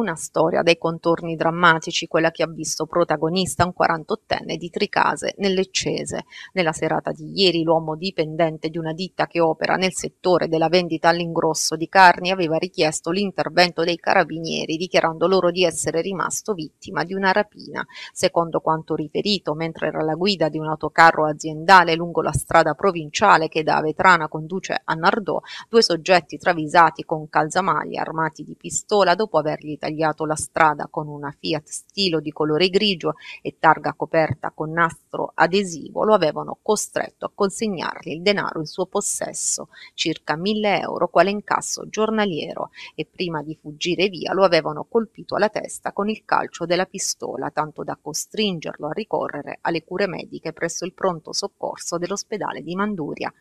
una storia dai contorni drammatici, quella che ha visto protagonista un 48enne di Tricase nel Leccese. Nella serata di ieri l'uomo dipendente di una ditta che opera nel settore della vendita all'ingrosso di carni aveva richiesto l'intervento dei carabinieri dichiarando loro di essere rimasto vittima di una rapina. Secondo quanto riferito, mentre era alla guida di un autocarro aziendale lungo la strada provinciale che da Vetrana conduce a Nardò, due soggetti travisati con calzamaglia armati di pistola dopo avergli tagliato la strada con una Fiat Stilo di colore grigio e targa coperta con nastro adesivo lo avevano costretto a consegnargli il denaro in suo possesso, circa mille euro quale incasso giornaliero, e prima di fuggire via lo avevano colpito alla testa con il calcio della pistola, tanto da costringerlo a ricorrere alle cure mediche presso il pronto soccorso dell'ospedale di Manduria.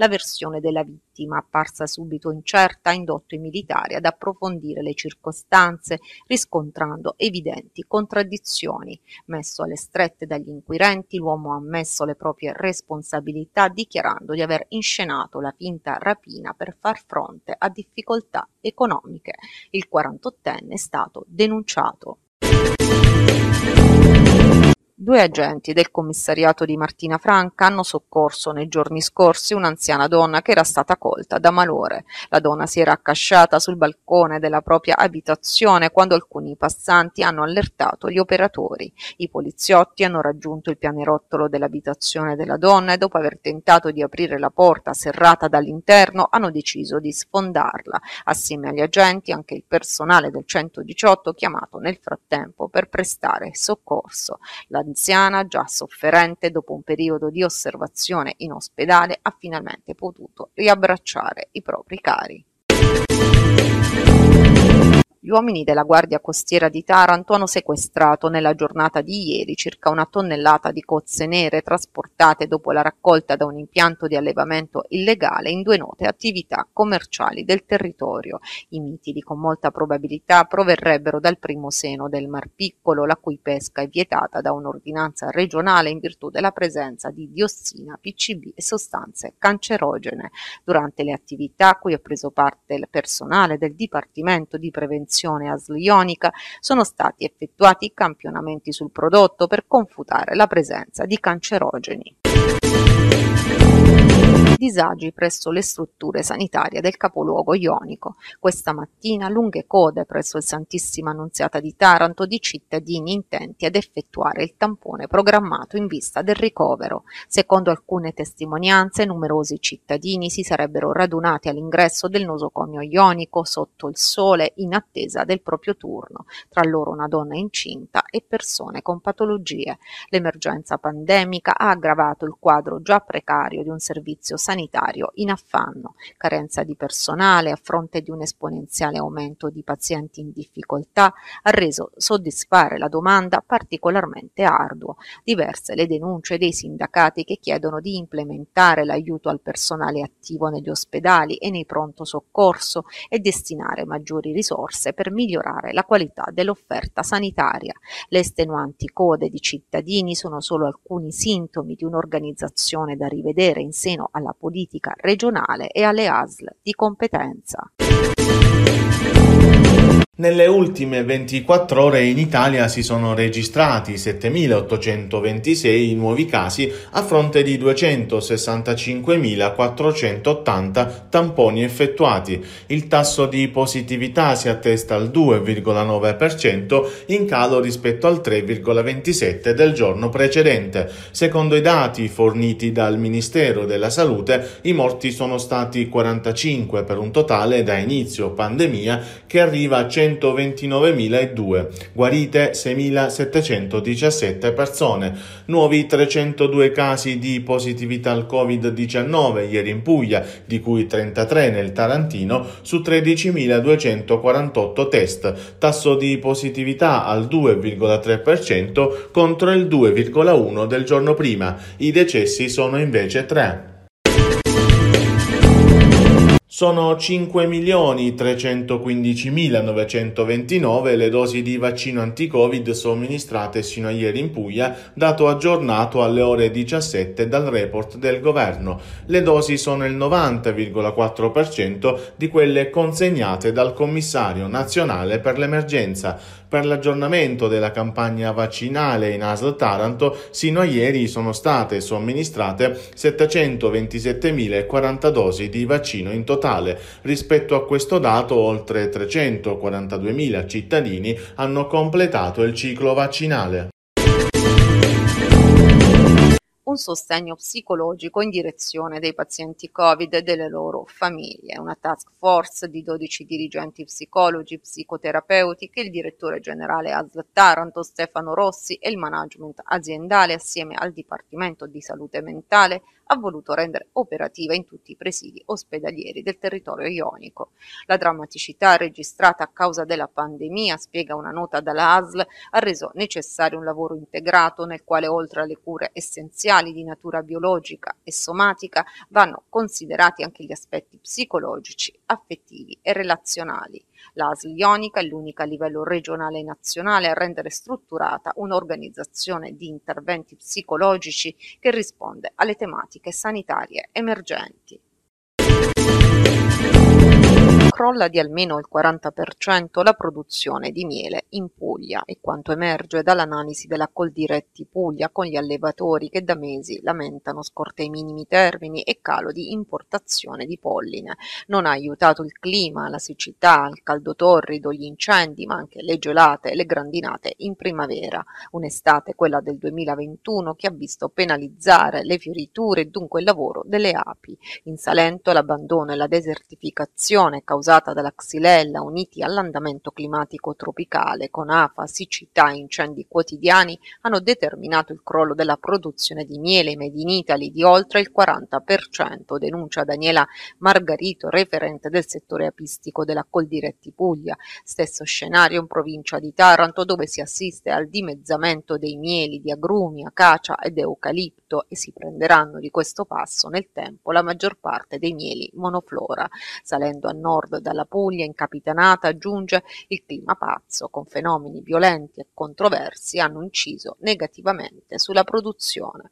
La versione della vittima, apparsa subito incerta, ha indotto i militari ad approfondire le circostanze, riscontrando evidenti contraddizioni. Messo alle strette dagli inquirenti, l'uomo ha ammesso le proprie responsabilità dichiarando di aver inscenato la finta rapina per far fronte a difficoltà economiche. Il 48enne è stato denunciato. Due agenti del commissariato di Martina Franca hanno soccorso nei giorni scorsi un'anziana donna che era stata colta da malore. La donna si era accasciata sul balcone della propria abitazione quando alcuni passanti hanno allertato gli operatori. I poliziotti hanno raggiunto il pianerottolo dell'abitazione della donna e dopo aver tentato di aprire la porta serrata dall'interno hanno deciso di sfondarla. Assieme agli agenti anche il personale del 118 chiamato nel frattempo per prestare soccorso. La anziana, già sofferente dopo un periodo di osservazione in ospedale, ha finalmente potuto riabbracciare i propri cari. Gli uomini della Guardia Costiera di Taranto hanno sequestrato nella giornata di ieri circa una tonnellata di cozze nere trasportate dopo la raccolta da un impianto di allevamento illegale in due note attività commerciali del territorio. I mitili con molta probabilità proverrebbero dal primo seno del Mar Piccolo, la cui pesca è vietata da un'ordinanza regionale in virtù della presenza di diossina, PCB e sostanze cancerogene. Durante le attività a cui ha preso parte il personale del Dipartimento di Prevenzione produzione aslionica sono stati effettuati campionamenti sul prodotto per confutare la presenza di cancerogeni disagi presso le strutture sanitarie del capoluogo ionico. Questa mattina lunghe code presso il Santissima Annunziata di Taranto di cittadini intenti ad effettuare il tampone programmato in vista del ricovero. Secondo alcune testimonianze, numerosi cittadini si sarebbero radunati all'ingresso del nosocomio ionico sotto il sole in attesa del proprio turno, tra loro una donna incinta e persone con patologie. L'emergenza pandemica ha aggravato il quadro già precario di un servizio sanitario in affanno, carenza di personale a fronte di un esponenziale aumento di pazienti in difficoltà ha reso soddisfare la domanda particolarmente arduo. Diverse le denunce dei sindacati che chiedono di implementare l'aiuto al personale attivo negli ospedali e nei pronto soccorso e destinare maggiori risorse per migliorare la qualità dell'offerta sanitaria. Le estenuanti code di cittadini sono solo alcuni sintomi di un'organizzazione da rivedere in seno alla politica regionale e alle ASL di competenza. Nelle ultime 24 ore in Italia si sono registrati 7.826 nuovi casi a fronte di 265.480 tamponi effettuati. Il tasso di positività si attesta al 2,9% in calo rispetto al 3,27% del giorno precedente. Secondo i dati forniti dal Ministero della Salute, i morti sono stati 45 per un totale da inizio pandemia che arriva a 100 129.002, guarite 6.717 persone, nuovi 302 casi di positività al Covid-19 ieri in Puglia, di cui 33 nel Tarantino, su 13.248 test, tasso di positività al 2,3% contro il 2,1% del giorno prima, i decessi sono invece 3. Sono 5.315.929 le dosi di vaccino anti-Covid somministrate sino a ieri in Puglia, dato aggiornato alle ore 17 dal report del governo. Le dosi sono il 90,4% di quelle consegnate dal commissario nazionale per l'emergenza. Per l'aggiornamento della campagna vaccinale in ASL Taranto, sino a ieri sono state somministrate 727.040 dosi di vaccino in totale. Rispetto a questo dato, oltre 342.000 cittadini hanno completato il ciclo vaccinale un sostegno psicologico in direzione dei pazienti Covid e delle loro famiglie, una task force di 12 dirigenti psicologi, psicoterapeuti che il direttore generale ASL Taranto Stefano Rossi e il management aziendale assieme al Dipartimento di Salute Mentale ha voluto rendere operativa in tutti i presidi ospedalieri del territorio ionico. La drammaticità registrata a causa della pandemia, spiega una nota dalla ASL, ha reso necessario un lavoro integrato nel quale oltre alle cure essenziali di natura biologica e somatica vanno considerati anche gli aspetti psicologici, affettivi e relazionali. La ASL Ionica è l'unica a livello regionale e nazionale a rendere strutturata un'organizzazione di interventi psicologici che risponde alle tematiche sanitarie emergenti crolla di almeno il 40% la produzione di miele in Puglia e quanto emerge dall'analisi della Coldiretti Puglia con gli allevatori che da mesi lamentano scorte ai minimi termini e calo di importazione di polline. Non ha aiutato il clima, la siccità, il caldo torrido, gli incendi, ma anche le gelate e le grandinate in primavera. Un'estate, quella del 2021, che ha visto penalizzare le fioriture e dunque il lavoro delle api. In Salento l'abbandono e la desertificazione causata causata dalla xylella uniti all'andamento climatico tropicale con afa, siccità e incendi quotidiani hanno determinato il crollo della produzione di miele made in Italy di oltre il 40%, denuncia Daniela Margarito, referente del settore apistico della Coldiretti Puglia. Stesso scenario in provincia di Taranto dove si assiste al dimezzamento dei mieli di agrumi, acacia ed eucalipto e si prenderanno di questo passo nel tempo la maggior parte dei mieli monoflora. Salendo a nord dalla Puglia in Capitanata aggiunge il clima pazzo con fenomeni violenti e controversi hanno inciso negativamente sulla produzione.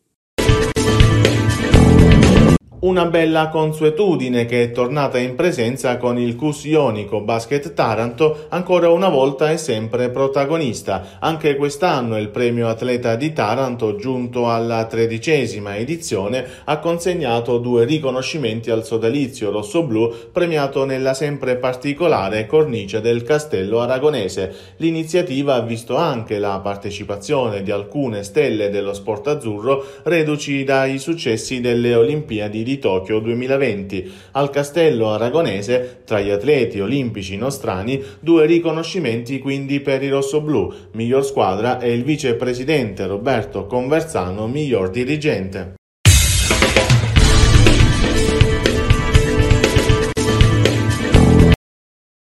Una bella consuetudine che è tornata in presenza con il CUS Ionico Basket Taranto ancora una volta è sempre protagonista. Anche quest'anno il premio atleta di Taranto, giunto alla tredicesima edizione, ha consegnato due riconoscimenti al sodalizio rosso-blu premiato nella sempre particolare cornice del Castello Aragonese. L'iniziativa ha visto anche la partecipazione di alcune stelle dello sport azzurro reduci dai successi delle Olimpiadi di Tokyo 2020. Al Castello Aragonese, tra gli atleti olimpici nostrani, due riconoscimenti quindi per i rossoblù, miglior squadra e il vicepresidente Roberto Conversano, miglior dirigente.